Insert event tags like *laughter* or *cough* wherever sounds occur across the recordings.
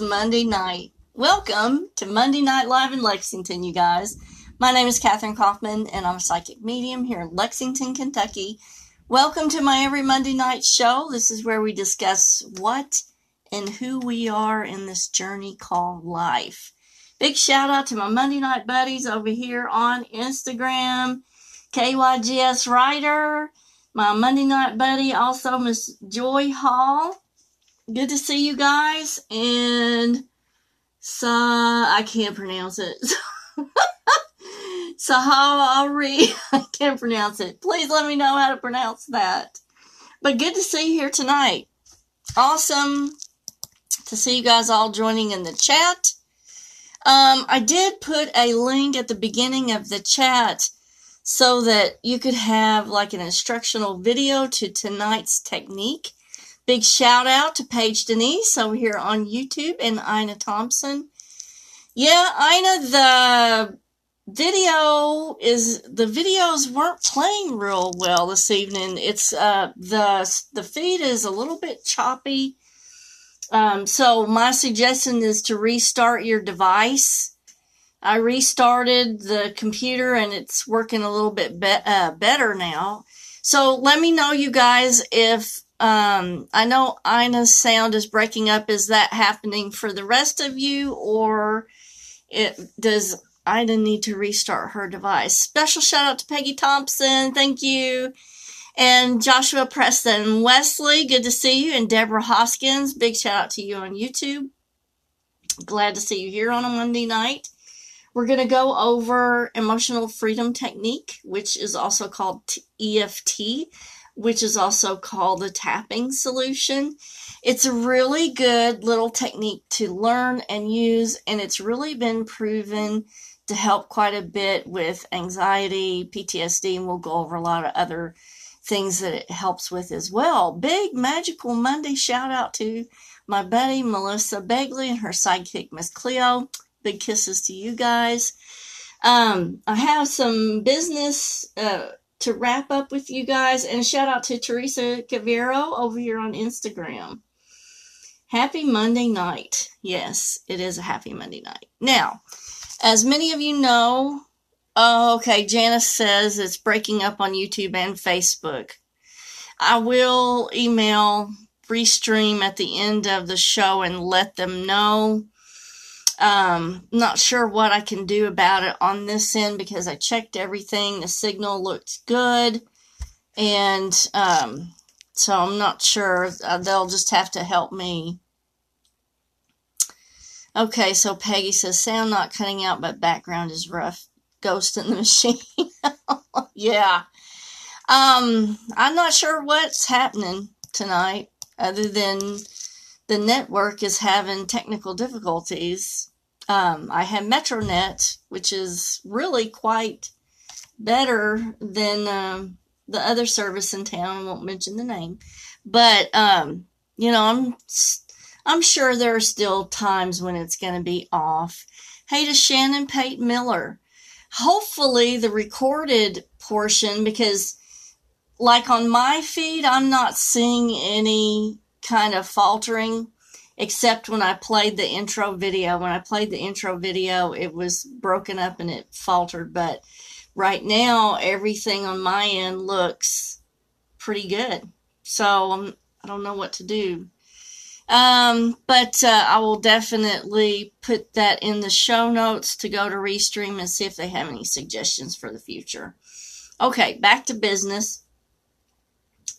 Monday night. Welcome to Monday Night Live in Lexington, you guys. My name is Katherine Kaufman, and I'm a psychic medium here in Lexington, Kentucky. Welcome to my every Monday night show. This is where we discuss what and who we are in this journey called life. Big shout out to my Monday night buddies over here on Instagram, KYGS Writer, my Monday night buddy, also Miss Joy Hall good to see you guys. And so I can't pronounce it. *laughs* Sahari, *laughs* I can't pronounce it. Please let me know how to pronounce that. But good to see you here tonight. Awesome to see you guys all joining in the chat. Um, I did put a link at the beginning of the chat so that you could have like an instructional video to tonight's technique. Big shout out to Paige Denise over here on YouTube and Ina Thompson. Yeah, Ina, the video is the videos weren't playing real well this evening. It's uh the the feed is a little bit choppy. Um, so my suggestion is to restart your device. I restarted the computer and it's working a little bit be- uh, better now. So let me know, you guys, if um, I know Ina's sound is breaking up. Is that happening for the rest of you, or it does Ina need to restart her device? Special shout out to Peggy Thompson. Thank you. And Joshua Preston Wesley, good to see you. And Deborah Hoskins, big shout out to you on YouTube. Glad to see you here on a Monday night. We're going to go over emotional freedom technique, which is also called EFT which is also called the tapping solution. It's a really good little technique to learn and use, and it's really been proven to help quite a bit with anxiety, PTSD, and we'll go over a lot of other things that it helps with as well. Big Magical Monday shout out to my buddy Melissa Begley and her sidekick Miss Cleo. Big kisses to you guys. Um, I have some business uh, to wrap up with you guys and shout out to Teresa Cavero over here on Instagram. Happy Monday night. Yes, it is a happy Monday night. Now, as many of you know, oh, okay, Janice says it's breaking up on YouTube and Facebook. I will email Restream at the end of the show and let them know. Um, not sure what I can do about it on this end because I checked everything. The signal looked good. And um, so I'm not sure. Uh, they'll just have to help me. Okay, so Peggy says sound not cutting out, but background is rough. *laughs* Ghost in the machine. *laughs* yeah. Um, I'm not sure what's happening tonight other than the network is having technical difficulties. Um, I have MetroNet, which is really quite better than um, the other service in town. I won't mention the name, but um, you know, I'm I'm sure there are still times when it's going to be off. Hey to Shannon Pate Miller. Hopefully, the recorded portion, because like on my feed, I'm not seeing any kind of faltering except when I played the intro video. When I played the intro video, it was broken up and it faltered. But right now, everything on my end looks pretty good. So I'm, I don't know what to do. Um, but uh, I will definitely put that in the show notes to go to Restream and see if they have any suggestions for the future. Okay, back to business.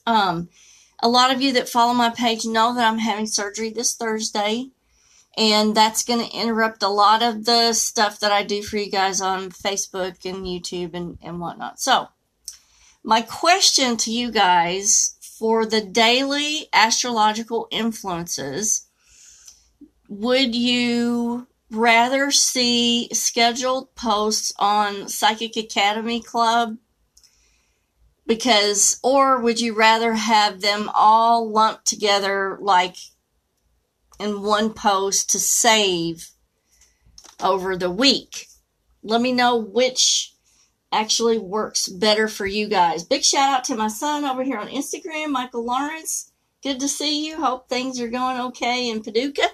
Um, a lot of you that follow my page know that I'm having surgery this Thursday, and that's going to interrupt a lot of the stuff that I do for you guys on Facebook and YouTube and, and whatnot. So, my question to you guys for the daily astrological influences would you rather see scheduled posts on Psychic Academy Club because or would you rather have them all lumped together like in one post to save over the week? Let me know which actually works better for you guys. Big shout out to my son over here on instagram michael lawrence. Good to see you. Hope things are going okay in paducah.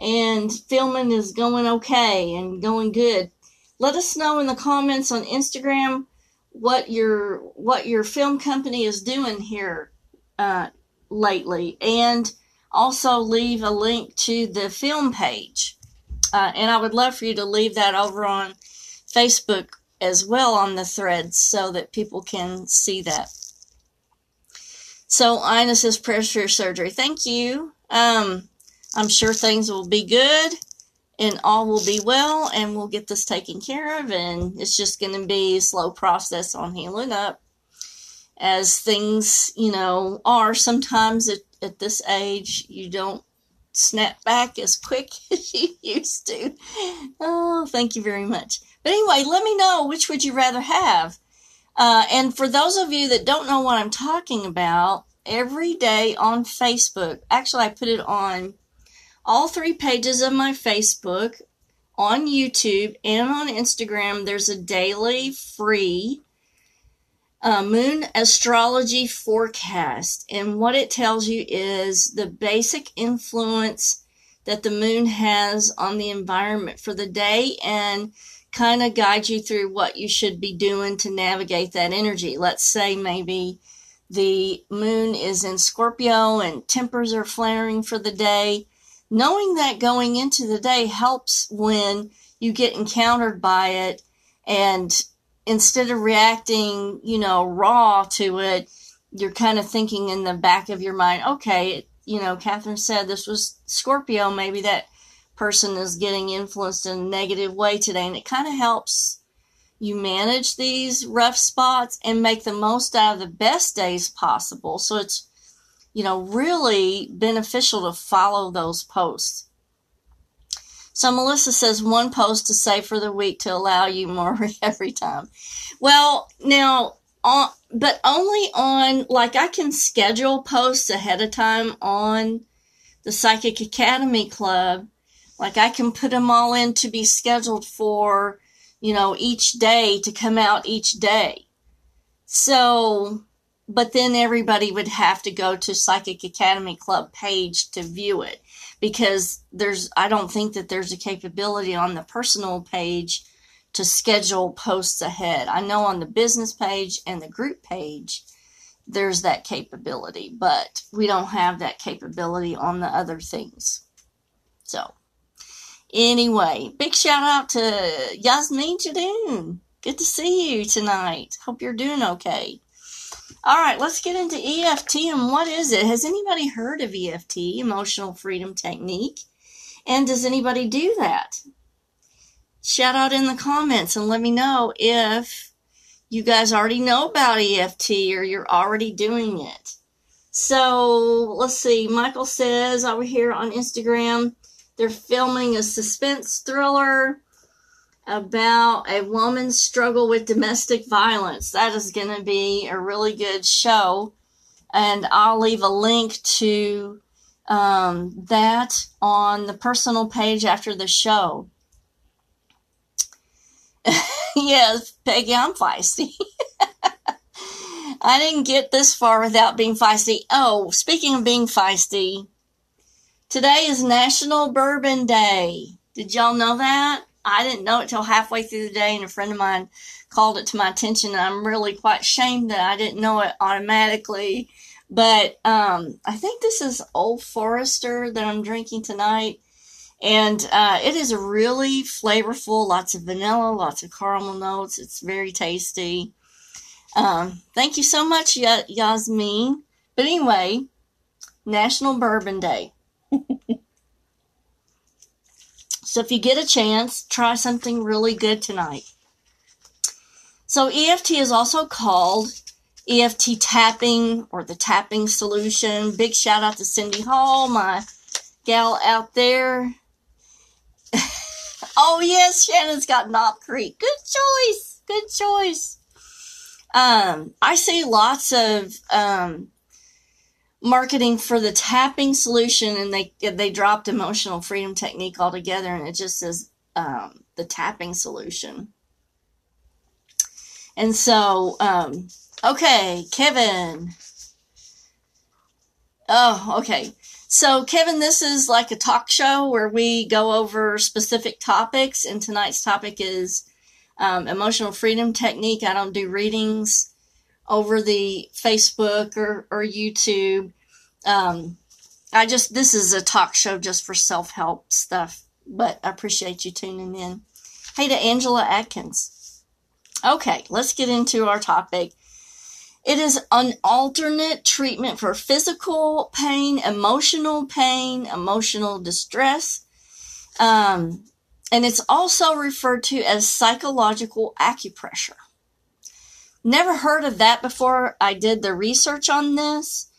And filming is going okay and going good. Let us know in the comments on Instagram what your what your film company is doing here uh, lately, and also leave a link to the film page. Uh, and I would love for you to leave that over on Facebook as well on the threads so that people can see that. So Ina says pressure surgery. Thank you. Um, I'm sure things will be good and all will be well and we'll get this taken care of and it's just going to be a slow process on healing up. As things you know are sometimes at, at this age you don't snap back as quick *laughs* as you used to. Oh thank you very much. But anyway let me know which would you rather have. Uh, and for those of you that don't know what i'm talking about every day on facebook actually i put it on all three pages of my Facebook, on YouTube, and on Instagram, there's a daily free uh, moon astrology forecast. And what it tells you is the basic influence that the moon has on the environment for the day and kind of guide you through what you should be doing to navigate that energy. Let's say maybe the moon is in Scorpio and tempers are flaring for the day knowing that going into the day helps when you get encountered by it and instead of reacting, you know, raw to it, you're kind of thinking in the back of your mind, okay, you know, Katherine said this was Scorpio, maybe that person is getting influenced in a negative way today. And it kind of helps you manage these rough spots and make the most out of the best days possible. So it's you know, really beneficial to follow those posts. So Melissa says one post to say for the week to allow you more *laughs* every time. Well, now on, but only on like I can schedule posts ahead of time on the Psychic Academy Club. Like I can put them all in to be scheduled for, you know, each day to come out each day. So but then everybody would have to go to Psychic Academy Club page to view it because there's I don't think that there's a capability on the personal page to schedule posts ahead. I know on the business page and the group page there's that capability, but we don't have that capability on the other things. So, anyway, big shout out to Yasmin Jadoon. Good to see you tonight. Hope you're doing okay. All right, let's get into EFT and what is it? Has anybody heard of EFT, Emotional Freedom Technique? And does anybody do that? Shout out in the comments and let me know if you guys already know about EFT or you're already doing it. So let's see. Michael says over here on Instagram, they're filming a suspense thriller about a woman's struggle with domestic violence. That is going to be a really good show. And I'll leave a link to um, that on the personal page after the show. *laughs* yes, Peggy, I'm feisty. *laughs* I didn't get this far without being feisty. Oh, speaking of being feisty, today is National Bourbon Day. Did y'all know that? I didn't know it till halfway through the day, and a friend of mine called it to my attention. And I'm really quite ashamed that I didn't know it automatically. But um, I think this is Old Forester that I'm drinking tonight. And uh, it is really flavorful, lots of vanilla, lots of caramel notes. It's very tasty. Um, thank you so much, y- Yasmin. But anyway, National Bourbon Day. *laughs* So if you get a chance, try something really good tonight. So EFT is also called EFT tapping or the tapping solution. Big shout out to Cindy Hall, my gal out there. *laughs* oh yes, Shannon's got Knob Creek. Good choice. Good choice. Um, I see lots of um, marketing for the tapping solution and they they dropped emotional freedom technique altogether and it just says um, the tapping solution. And so um, okay kevin. Oh okay. So, Kevin, this is like a talk show where we go over specific topics, and tonight's topic is um, emotional freedom technique. I don't do readings over the Facebook or, or YouTube. Um, I just, this is a talk show just for self help stuff, but I appreciate you tuning in. Hey to Angela Atkins. Okay, let's get into our topic. It is an alternate treatment for physical pain, emotional pain, emotional distress. Um, and it's also referred to as psychological acupressure. Never heard of that before I did the research on this.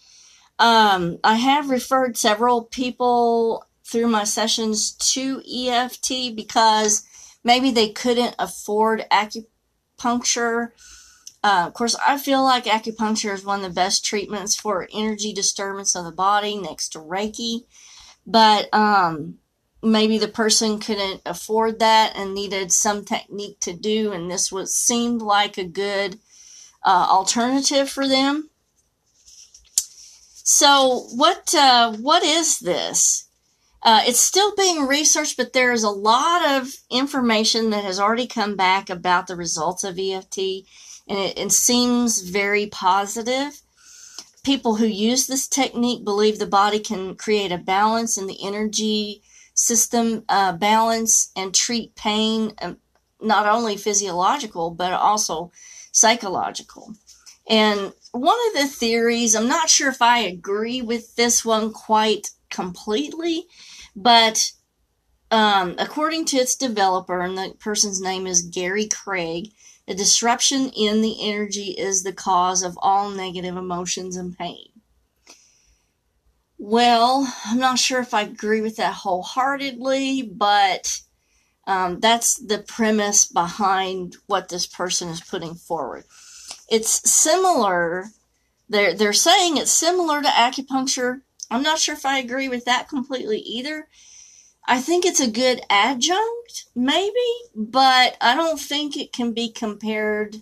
Um, I have referred several people through my sessions to EFT because maybe they couldn't afford acupuncture. Uh, of course, I feel like acupuncture is one of the best treatments for energy disturbance of the body next to Reiki. But um, maybe the person couldn't afford that and needed some technique to do, and this was seemed like a good uh, alternative for them. So, what uh, what is this? Uh, it's still being researched, but there is a lot of information that has already come back about the results of EFT, and it, it seems very positive. People who use this technique believe the body can create a balance in the energy system uh, balance and treat pain, um, not only physiological, but also psychological. And one of the theories, I'm not sure if I agree with this one quite completely, but um, according to its developer, and the person's name is Gary Craig, the disruption in the energy is the cause of all negative emotions and pain. Well, I'm not sure if I agree with that wholeheartedly, but um, that's the premise behind what this person is putting forward. It's similar. They're they're saying it's similar to acupuncture. I'm not sure if I agree with that completely either. I think it's a good adjunct, maybe, but I don't think it can be compared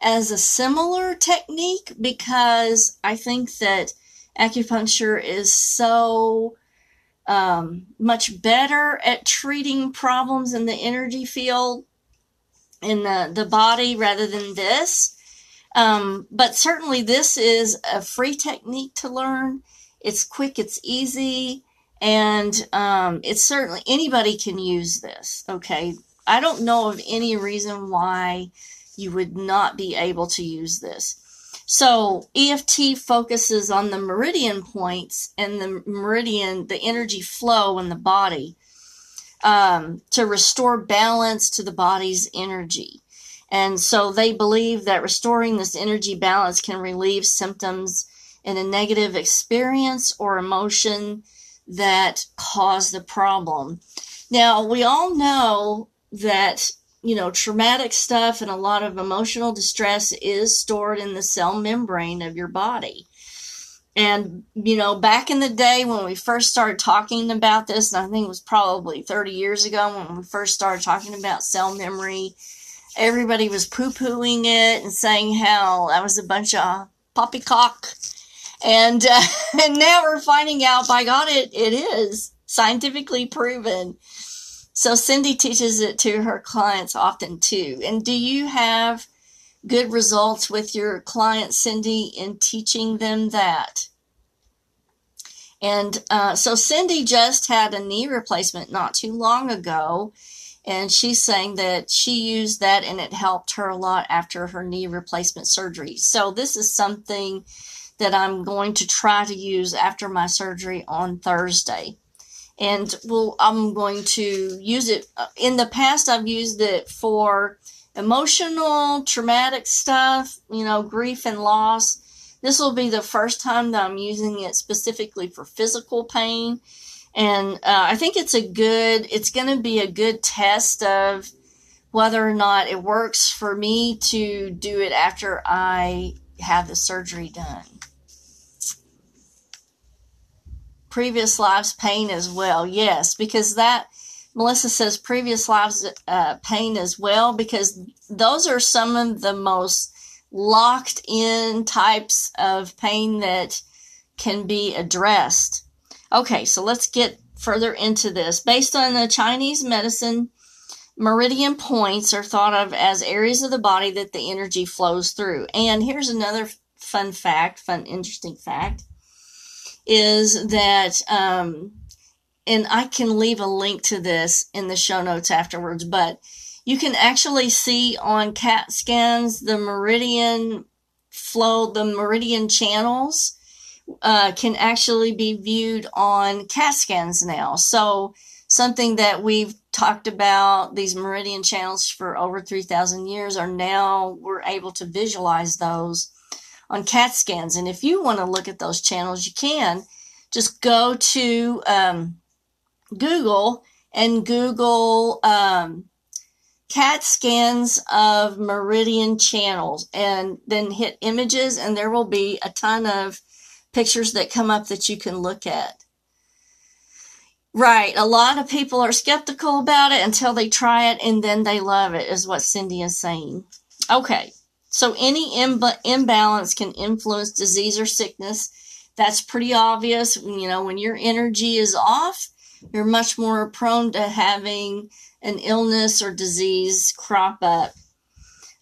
as a similar technique because I think that acupuncture is so um, much better at treating problems in the energy field in the, the body rather than this. Um, but certainly, this is a free technique to learn. It's quick, it's easy, and um, it's certainly anybody can use this. Okay. I don't know of any reason why you would not be able to use this. So EFT focuses on the meridian points and the meridian, the energy flow in the body um, to restore balance to the body's energy. And so they believe that restoring this energy balance can relieve symptoms in a negative experience or emotion that caused the problem. Now, we all know that you know, traumatic stuff and a lot of emotional distress is stored in the cell membrane of your body. And, you know, back in the day when we first started talking about this, and I think it was probably 30 years ago when we first started talking about cell memory, everybody was poo pooing it and saying how that was a bunch of poppycock. And, uh, *laughs* and now we're finding out, by God, it, it is scientifically proven so Cindy teaches it to her clients often too. And do you have good results with your clients, Cindy, in teaching them that? And uh, so Cindy just had a knee replacement not too long ago. And she's saying that she used that and it helped her a lot after her knee replacement surgery. So this is something that I'm going to try to use after my surgery on Thursday and well, I'm going to use it. Uh, in the past, I've used it for emotional, traumatic stuff, you know, grief and loss. This will be the first time that I'm using it specifically for physical pain. And uh, I think it's a good, it's going to be a good test of whether or not it works for me to do it after I have the surgery done. Previous lives pain as well. Yes, because that Melissa says previous lives uh, pain as well because those are some of the most locked in types of pain that can be addressed. Okay, so let's get further into this. Based on the Chinese medicine, meridian points are thought of as areas of the body that the energy flows through. And here's another fun fact, fun, interesting fact, is that, um, and I can leave a link to this in the show notes afterwards, but you can actually see on CAT scans the meridian flow, the meridian channels uh, can actually be viewed on CAT scans now. So, something that we've talked about, these meridian channels for over 3,000 years, are now we're able to visualize those on CAT scans. And if you want to look at those channels, you can just go to um, Google and Google um, CAT scans of meridian channels and then hit images, and there will be a ton of pictures that come up that you can look at. Right, a lot of people are skeptical about it until they try it and then they love it, is what Cindy is saying. Okay, so any Im- imbalance can influence disease or sickness. That's pretty obvious. You know, when your energy is off, you're much more prone to having an illness or disease crop up.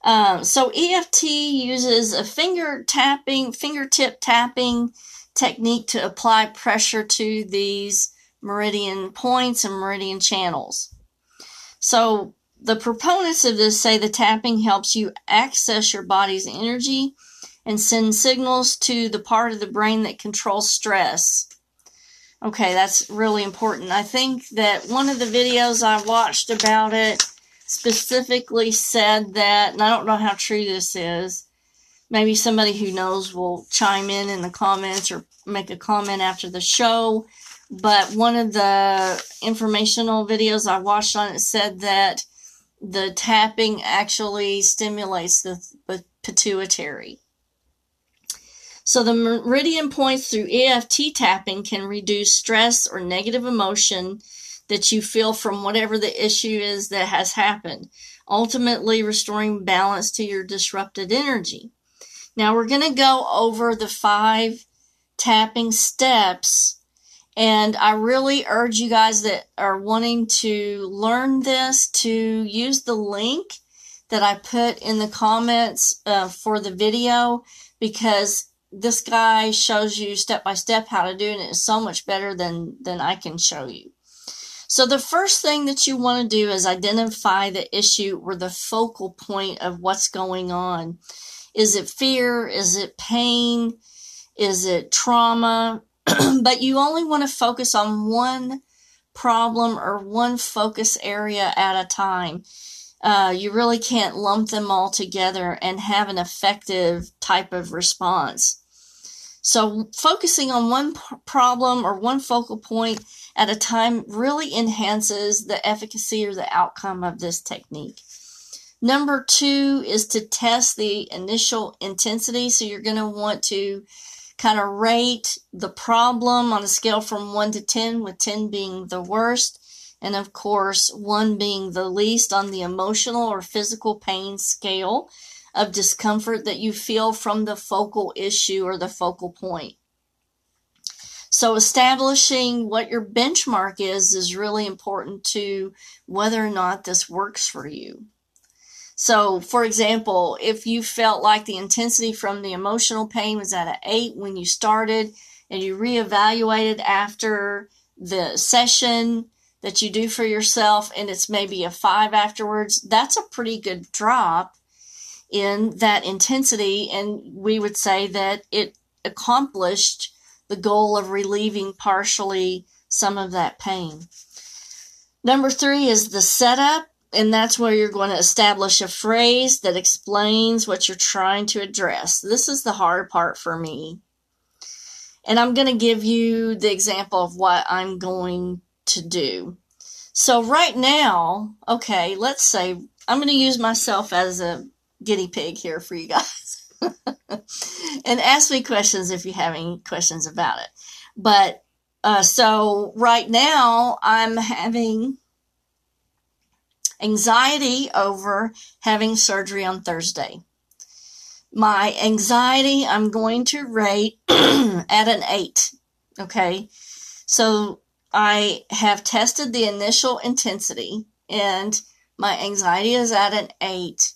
Um, so EFT uses a finger tapping, fingertip tapping technique to apply pressure to these meridian points and meridian channels. So the proponents of this say the tapping helps you access your body's energy and send signals to the part of the brain that controls stress. Okay, that's really important. I think that one of the videos I watched about it specifically said that, and I don't know how true this is. Maybe somebody who knows will chime in in the comments or make a comment after the show. But one of the informational videos I watched on it said that the tapping actually stimulates the, pituitary. So the meridian points through EFT tapping can reduce stress or negative emotion that you feel from whatever the issue is that has happened, ultimately restoring balance to your disrupted energy. Now we're going to go over the five tapping steps and I really urge you guys that are wanting to learn this to use the link that I put in the comments uh, for the video because this guy shows you step by step how to do it and it's so much better than than I can show you. So the first thing that you want to do is identify the issue or the focal point of what's going on. Is it fear? Is it pain? Is it trauma? *clears throat* but you only want to focus on one problem or one focus area at a time. Uh, you really can't lump them all together and have an effective type of response. So, focusing on one p- problem or one focal point at a time really enhances the efficacy or the outcome of this technique. Number two is to test the initial intensity. So, you're going to want to kind of rate the problem on a scale from 1 to 10, with 10 being the worst, and of course, 1 being the least on the emotional or physical pain scale of discomfort that you feel from the focal issue or the focal point. So, establishing what your benchmark is is really important to whether or not this works for you. So, for example, if you felt like the intensity from the emotional pain was at an eight when you started and you reevaluated after the session that you do for yourself and it's maybe a five afterwards, that's a pretty good drop in that intensity, and we would say that it accomplished the goal of relieving partially some of that pain. Number three is the setup, and that's where you're going to establish a phrase that explains what you're trying to address. This is the hard part for me. And I'm going to give you the example of what I'm going to do. So, right now, okay, let's say I'm going to use myself as a guinea pig here for you guys. *laughs* and ask me questions if you have any questions about it. But uh, so right now I'm having anxiety over having surgery on Thursday. My anxiety, I'm going to rate *clears throat* at an eight. Okay. So I have tested the initial intensity and my anxiety is at an eight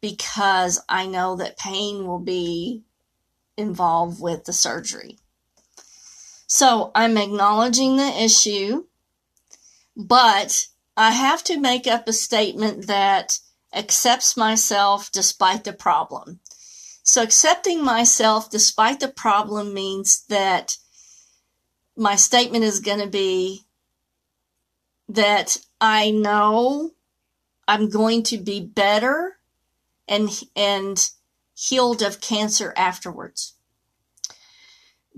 because I know that pain will be involved with the surgery. So I'm acknowledging the issue, but I have to make up a statement that accepts myself despite the problem. So accepting myself despite the problem means that my statement is going to be that I know I'm going to be better and and healed of cancer afterwards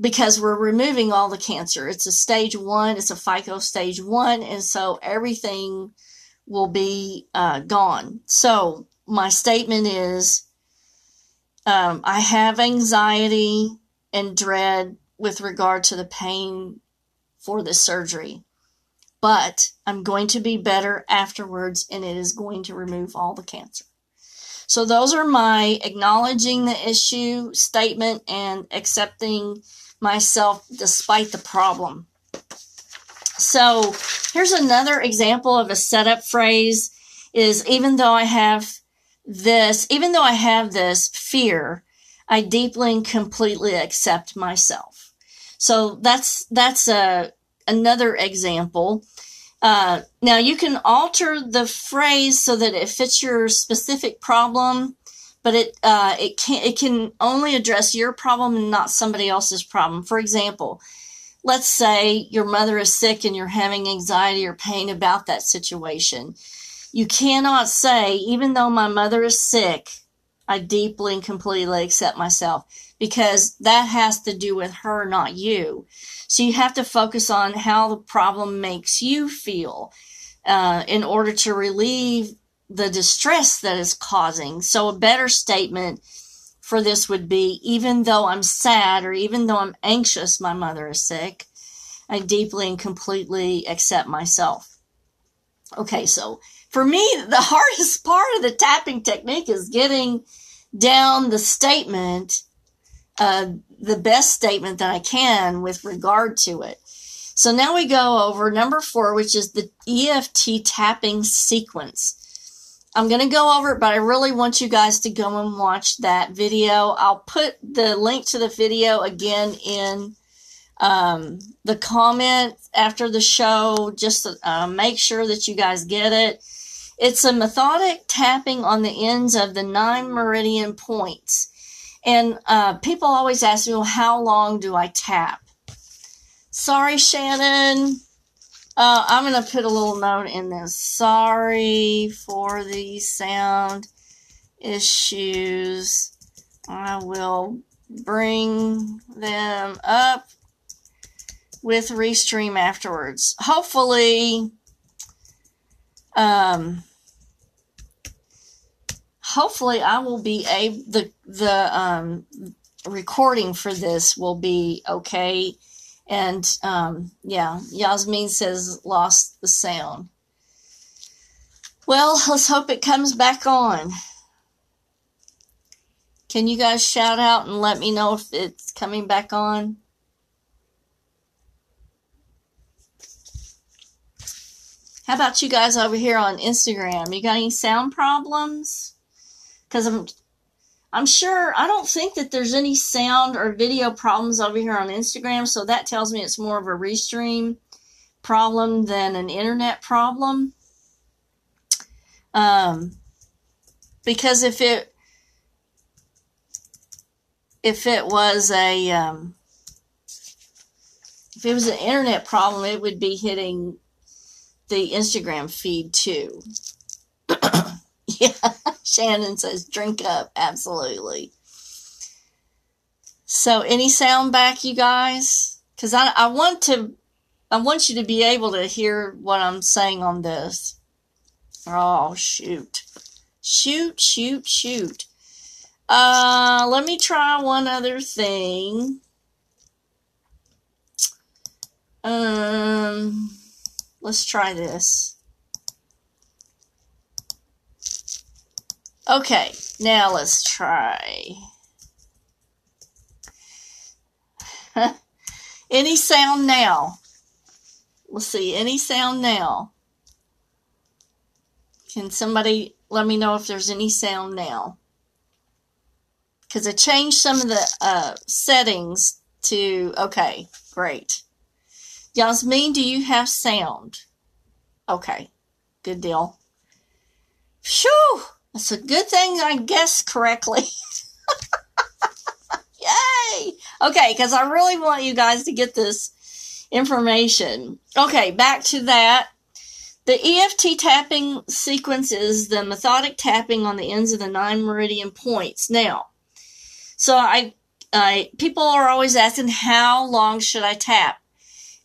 because we're removing all the cancer. It's a stage one, it's a FIGO stage one, and so everything will be uh, gone. So, my statement is um, I have anxiety and dread with regard to the pain for the surgery, but I'm going to be better afterwards, and it is going to remove all the cancer. So, those are my acknowledging the issue statement and accepting myself despite the problem. So here's another example of a setup phrase is even though I have this, even though I have this fear, I deeply and completely accept myself. So that's, that's a, another example. Uh, now you can alter the phrase so that it fits your specific problem but it uh, it can it can only address your problem and not somebody else's problem. For example, let's say your mother is sick and you're having anxiety or pain about that situation. You cannot say, even though my mother is sick, I deeply and completely accept myself because that has to do with her, not you. So you have to focus on how the problem makes you feel uh, in order to relieve the distress that is causing. So a better statement for this would be even though I'm sad or even though I'm anxious, my mother is sick, I deeply and completely accept myself. Okay, so for me, *laughs* the hardest part of the tapping technique is getting down the statement, uh, the best statement that I can with regard to it. So now we go over number four, which is the EFT tapping sequence. I'm going to go over it, but I really want you guys to go and watch that video. I'll put the link to the video again in um, the comment after the show, just uh, make sure that you guys get it. It's a methodic tapping on the ends of the nine meridian points. And uh, people always ask me, well, how long do I tap? Sorry, Shannon. Uh, I'm going to put a little note in this. Sorry for the sound issues. I will bring them up with Restream afterwards. Hopefully, um, hopefully I will be able, the, the, um, recording for this will be okay and um, yeah, Yasmin says lost the sound. Well, let's hope it comes back on. Can you guys shout out and let me know if it's coming back on? How about you guys over here on Instagram? You got any sound problems? Because I'm I'm sure, I don't think that there's any sound or video problems over here on Instagram, so that tells me it's more of a restream problem than an internet problem. Um, because if it, if it was a, um, if it was an internet problem, it would be hitting the Instagram feed too. *coughs* Yeah, Shannon says drink up. Absolutely. So, any sound back, you guys? Because I, I want to, I want you to be able to hear what I'm saying on this. Oh, shoot. Shoot, shoot, shoot. Uh, let me try one other thing. Um, let's try this. Okay, now let's try. *laughs* Any sound now? Let's see, any sound now? Can somebody let me know if there's any sound now? Because I changed some of the uh, settings to, okay, great. Yasmin, do you have sound? Okay, good deal. Phew, that's a good thing I guessed correctly. *laughs* Yay! Okay, because I really want you guys to get this information. Okay, back to that. The EFT tapping sequence is the methodic tapping on the ends of the nine meridian points. Now, so I, I people are always asking how long should I tap,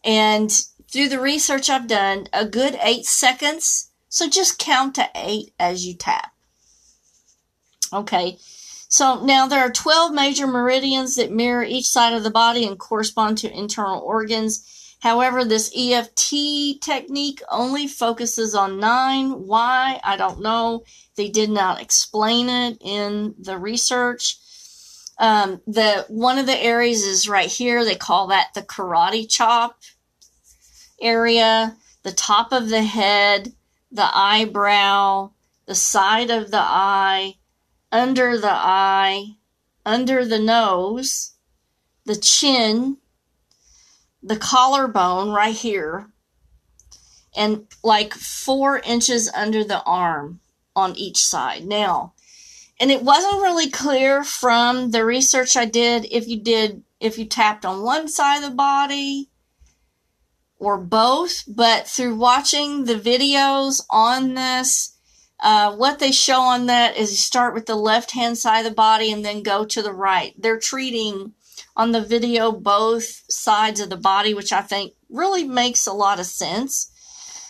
and through the research I've done, a good eight seconds. So just count to eight as you tap. Okay. So now there are 12 major meridians that mirror each side of the body and correspond to internal organs. However, this EFT technique only focuses on nine. Why? I don't know. They did not explain it in the research. Um, the one of the areas is right here. They call that the karate chop area, the top of the head, the eyebrow, the side of the eye, under the eye, under the nose, the chin, the collarbone right here, and like four inches under the arm on each side. Now, and it wasn't really clear from the research I did if you did if you tapped on one side of the body or both, but through watching the videos on this, uh, what they show on that is you start with the left hand side of the body and then go to the right. They're treating on the video both sides of the body, which I think really makes a lot of sense.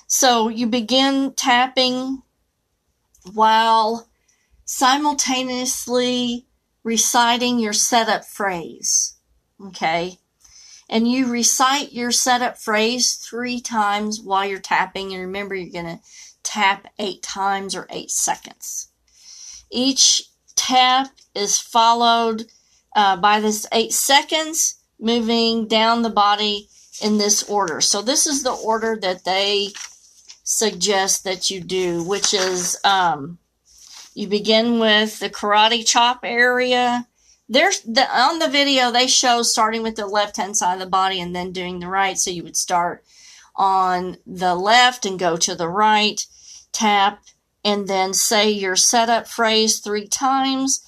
So you begin tapping while simultaneously reciting your setup phrase. Okay. And you recite your setup phrase three times while you're tapping. And remember, you're going to tap eight times or eight seconds. Each tap is followed uh, by this eight seconds, moving down the body in this order. So this is the order that they suggest that you do, which is um, you begin with the karate chop area. There's the on the video they show starting with the left hand side of the body and then doing the right. So you would start on the left and go to the right, tap, and then say your setup phrase three times.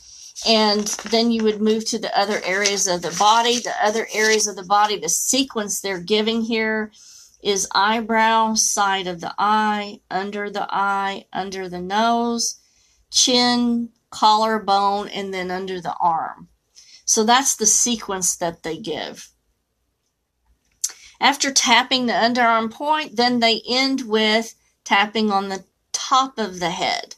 And then you would move to the other areas of the body. The other areas of the body, the sequence they're giving here is eyebrow, side of the eye, under the eye, under the nose, chin, collarbone, and then under the arm. So that's the sequence that they give. After tapping the underarm point, then they end with tapping on the top of the head.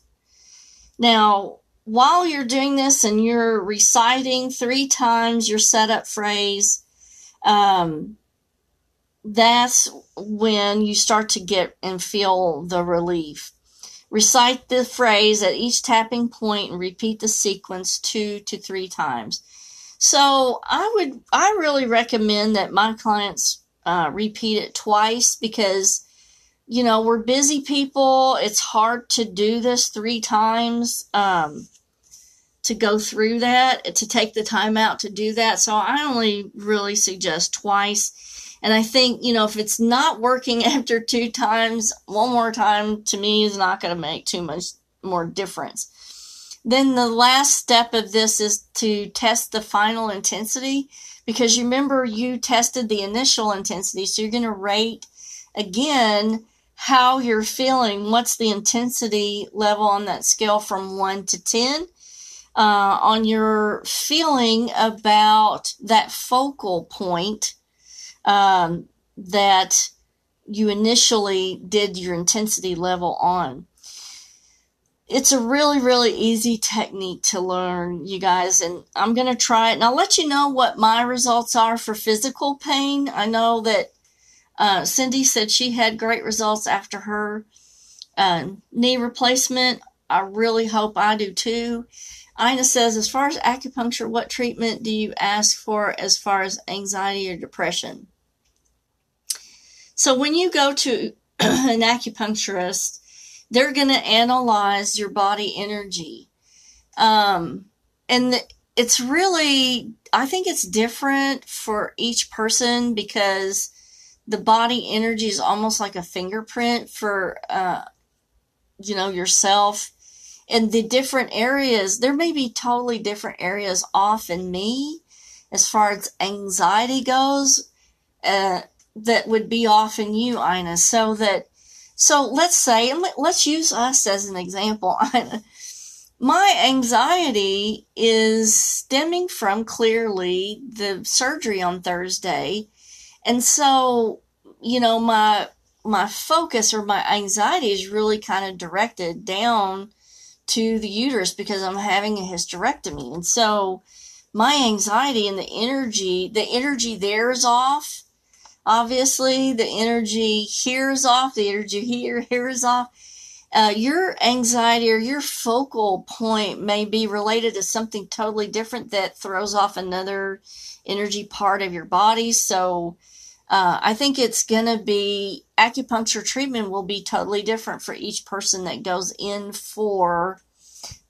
Now, while you're doing this and you're reciting three times your setup phrase, um, that's when you start to get and feel the relief. Recite the phrase at each tapping point and repeat the sequence two to three times. So I would, I really recommend that my clients uh, repeat it twice because, you know, we're busy people. It's hard to do this three times, um, to go through that, to take the time out to do that. So I only really suggest twice. And I think, you know, if it's not working *laughs* after two times, one more time to me is not going to make too much more difference. Then the last step of this is to test the final intensity because you remember you tested the initial intensity. So you're going to rate again how you're feeling. What's the intensity level on that scale from 1 to 10? Uh, on your feeling about that focal point um, that you initially did your intensity level on it's a really, really easy technique to learn, you guys, and I'm going to try it. And I'll let you know what my results are for physical pain. I know that uh, Cindy said she had great results after her uh, knee replacement. I really hope I do too. Ina says, as far as acupuncture, what treatment do you ask for as far as anxiety or depression? So when you go to *clears throat* an acupuncturist, they're going to analyze your body energy. Um, and it's really, I think it's different for each person because the body energy is almost like a fingerprint for, uh, you know, yourself. And the different areas, there may be totally different areas off in me as far as anxiety goes, uh, that would be off in you, Ina. So that, so let's say, let's use us as an example, *laughs* my anxiety is stemming from clearly the surgery on Thursday. And so, you know, my my focus or my anxiety is really kind of directed down to the uterus because I'm having a hysterectomy. And so my anxiety and the energy, the energy there is off. Obviously, the energy here is off, the energy here, *laughs* here is off uh, your anxiety or your focal point may be related to something totally different that throws off another energy part of your body. So, uh, I think it's going to be acupuncture treatment will be totally different for each person that goes in for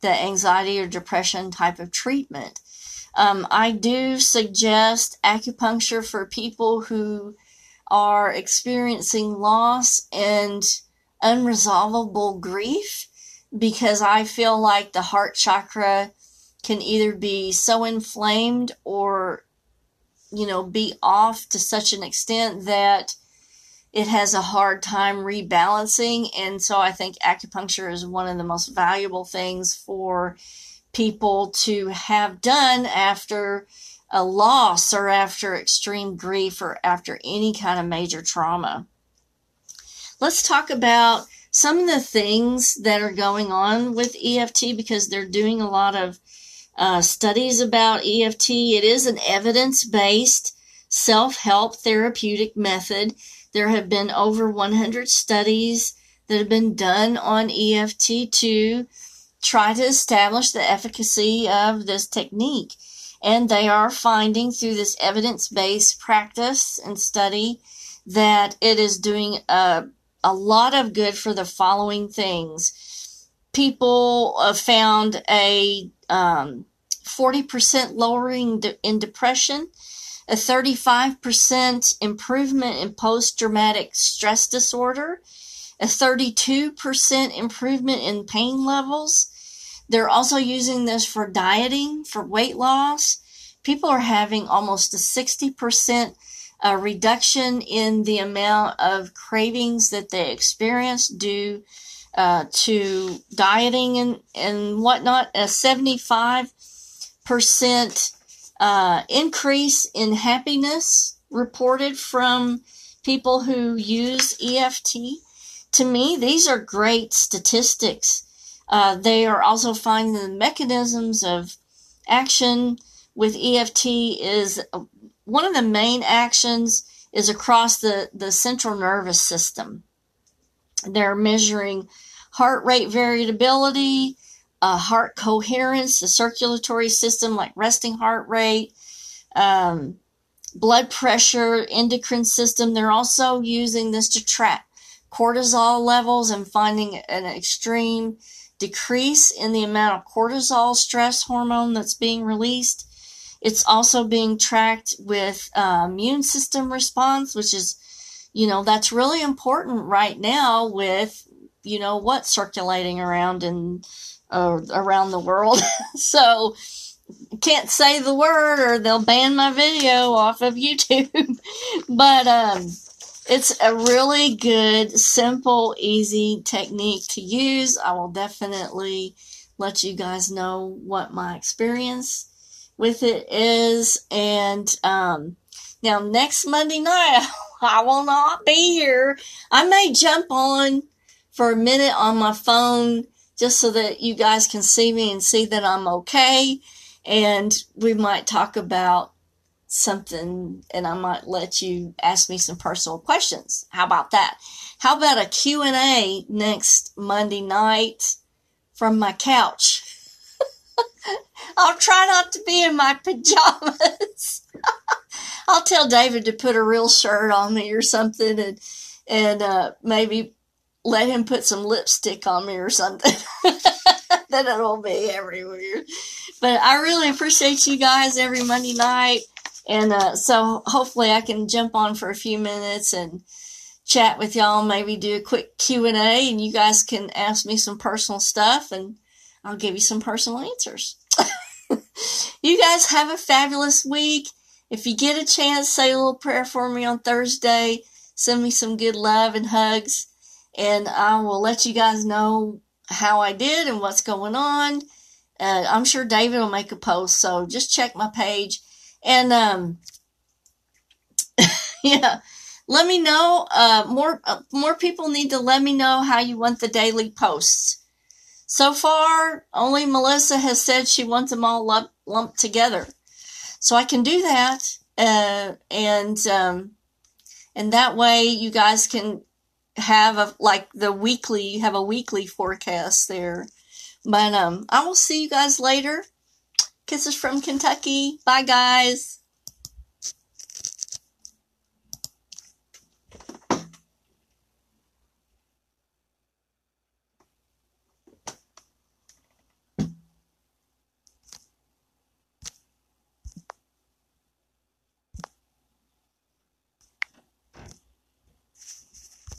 the anxiety or depression type of treatment. Um, I do suggest acupuncture for people who are experiencing loss and unresolvable grief because I feel like the heart chakra can either be so inflamed or, you know, be off to such an extent that it has a hard time rebalancing. And so I think acupuncture is one of the most valuable things for people to have done after a loss or after extreme grief or after any kind of major trauma let's talk about some of the things that are going on with EFT because they're doing a lot of uh, studies about EFT. It is an evidence based self help therapeutic method. There have been over 100 studies that have been done on EFT to try to establish the efficacy of this technique. And they are finding through this evidence based practice and study that it is doing a a lot of good for the following things. People have found a um, 40% lowering in depression, a 35% improvement in post traumatic stress disorder, a 32% improvement in pain levels. They're also using this for dieting, for weight loss. People are having almost a 60% a reduction in the amount of cravings that they experience due uh, to dieting and, and whatnot, a 75% uh, increase in happiness reported from people who use EFT. To me, these are great statistics. Uh, they are also finding the mechanisms of action with EFT is one of the main actions is across the, the central nervous system. They're measuring heart rate variability, uh, heart coherence, the circulatory system like resting heart rate, um, blood pressure, endocrine system. They're also using this to track cortisol levels and finding an extreme decrease in the amount of cortisol stress hormone that's being released. It's also being tracked with uh, immune system response, which is, you know, that's really important right now with, you know, what's circulating around and uh, around the world. *laughs* so, can't say the word or they'll ban my video off of *laughs* YouTube. but um, it's a really good, simple, easy technique to use. I will definitely let you guys know what my experience with it is. And um, now next Monday night, *laughs* I will not be here. I may jump on for a minute on my phone just so that you guys can see me and see that I'm okay. And we might talk about something and I might let you ask me some personal questions. How about that? How about a Q&A next Monday night from my couch? *laughs* I'll try not to be in my *laughs* pajamas. *laughs* I'll tell David to put a real shirt on me or something, and and uh, maybe let him put some lipstick on me or something. then it'll be everywhere. But I really appreciate you guys every Monday night, and uh, so hopefully I can jump on for a few minutes and chat with y'all. Maybe do a quick Q and A, and you guys can ask me some personal stuff, and I'll give you some personal answers. *laughs* you guys have a fabulous week. If you get a chance, say a little prayer for me on Thursday. Send me some good love and hugs, and I will let you guys know how I did and what's going on. Uh, I'm sure David will make a post, so just check my page. And um, *laughs* yeah, let me know. Uh, more uh, more people need to let me know how you want the daily posts. So far, only Melissa has said she wants them all lump, lumped together, so I can do that. Uh, and um, and that way you guys can have a like the weekly have a weekly forecast there. But um I will see you guys later. Kisses from Kentucky. Bye guys.